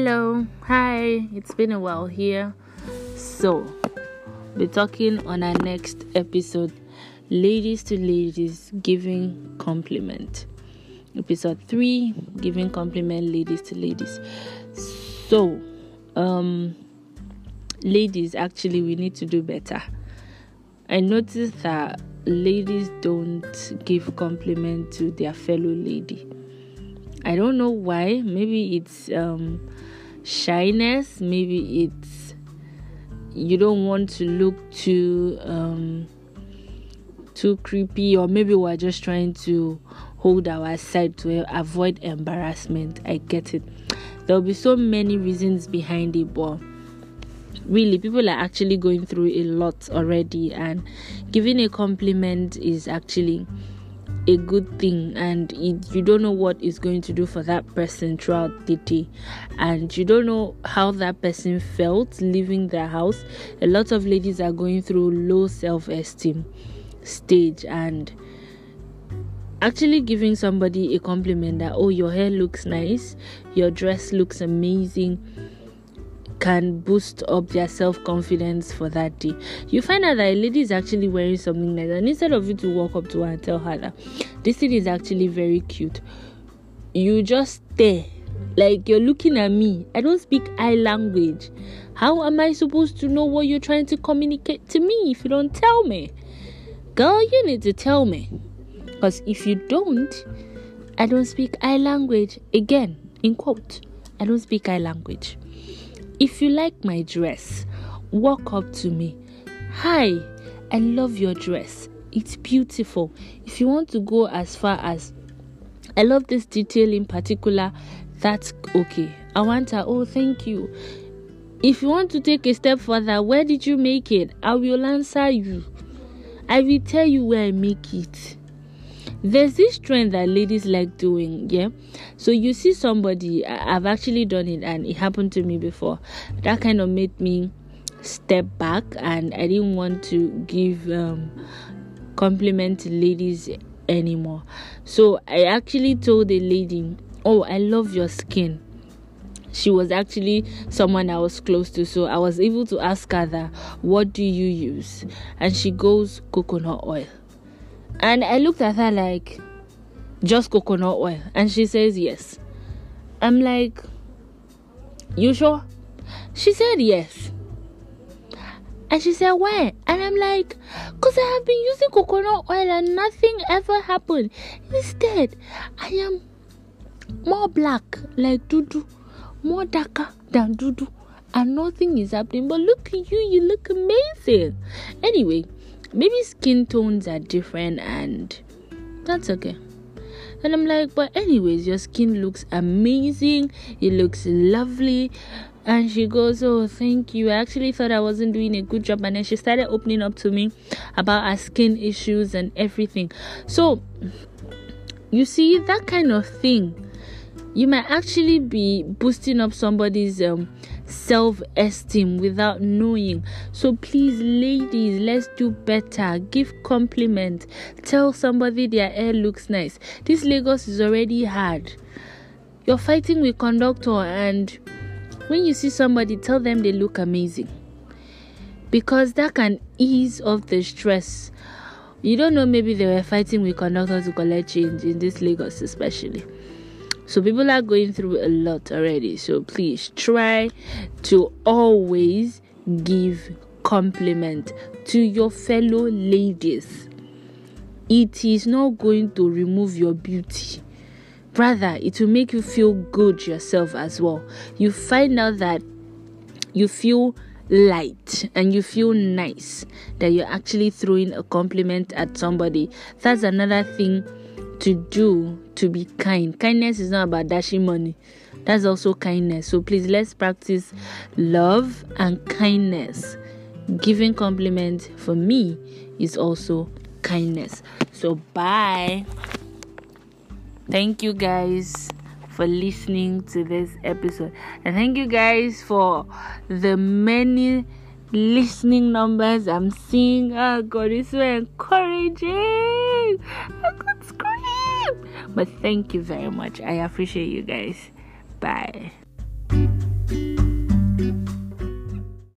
Hello, hi, it's been a while here. So, we're talking on our next episode Ladies to Ladies Giving Compliment. Episode 3 Giving Compliment Ladies to Ladies. So, um, ladies, actually, we need to do better. I noticed that ladies don't give compliment to their fellow lady. I don't know why. Maybe it's um, shyness. Maybe it's you don't want to look too um, too creepy, or maybe we're just trying to hold our side to avoid embarrassment. I get it. There'll be so many reasons behind it, but really people are actually going through a lot already and giving a compliment is actually a good thing and it, you don't know what is going to do for that person throughout the day. And you don't know how that person felt leaving their house. A lot of ladies are going through low self-esteem stage and actually giving somebody a compliment that oh your hair looks nice. Your dress looks amazing can boost up their self confidence for that day. You find out that a lady is actually wearing something nice, and instead of you to walk up to her and tell her that this thing is actually very cute, you just stare like you're looking at me. I don't speak eye language. How am I supposed to know what you're trying to communicate to me if you don't tell me? Girl, you need to tell me. Because if you don't, I don't speak eye language. Again, in quote, I don't speak eye language. If you like my dress, walk up to me. Hi, I love your dress. It's beautiful. If you want to go as far as I love this detail in particular, that's okay. I want her, oh, thank you. If you want to take a step further, where did you make it? I will answer you. I will tell you where I make it there's this trend that ladies like doing yeah so you see somebody i've actually done it and it happened to me before that kind of made me step back and i didn't want to give um compliment to ladies anymore so i actually told the lady oh i love your skin she was actually someone I was close to, so I was able to ask her that, what do you use? And she goes, coconut oil. And I looked at her like, just coconut oil. And she says, yes. I'm like, you sure? She said, yes. And she said, why? And I'm like, because I have been using coconut oil and nothing ever happened. Instead, I am more black, like Dudu, more darker than Dudu, and nothing is happening. But look at you, you look amazing. Anyway, maybe skin tones are different and that's okay. And i'm like but anyways your skin looks amazing it looks lovely. And she goes oh thank you. I actually thought i wasn't doing a good job and then she started opening up to me about her skin issues and everything. So you see that kind of thing you might actually be boosting up somebody's um, self esteem without knowing. So please, ladies, let's do better. Give compliment. Tell somebody their hair looks nice. This Lagos is already hard. You're fighting with conductor, and when you see somebody, tell them they look amazing. Because that can ease off the stress. You don't know, maybe they were fighting with conductor to collect change in this Lagos, especially. So people are going through a lot already. So please try to always give compliment to your fellow ladies. It is not going to remove your beauty. Rather, it will make you feel good yourself as well. You find out that you feel light and you feel nice that you're actually throwing a compliment at somebody. That's another thing to do to be kind. Kindness is not about dashing money. That's also kindness. So please let's practice love and kindness. Giving compliments for me is also kindness. So bye. Thank you guys for listening to this episode. And thank you guys for the many listening numbers I'm seeing. Oh God, it's so encouraging. Ah, But thank you very much. I appreciate you guys. Bye.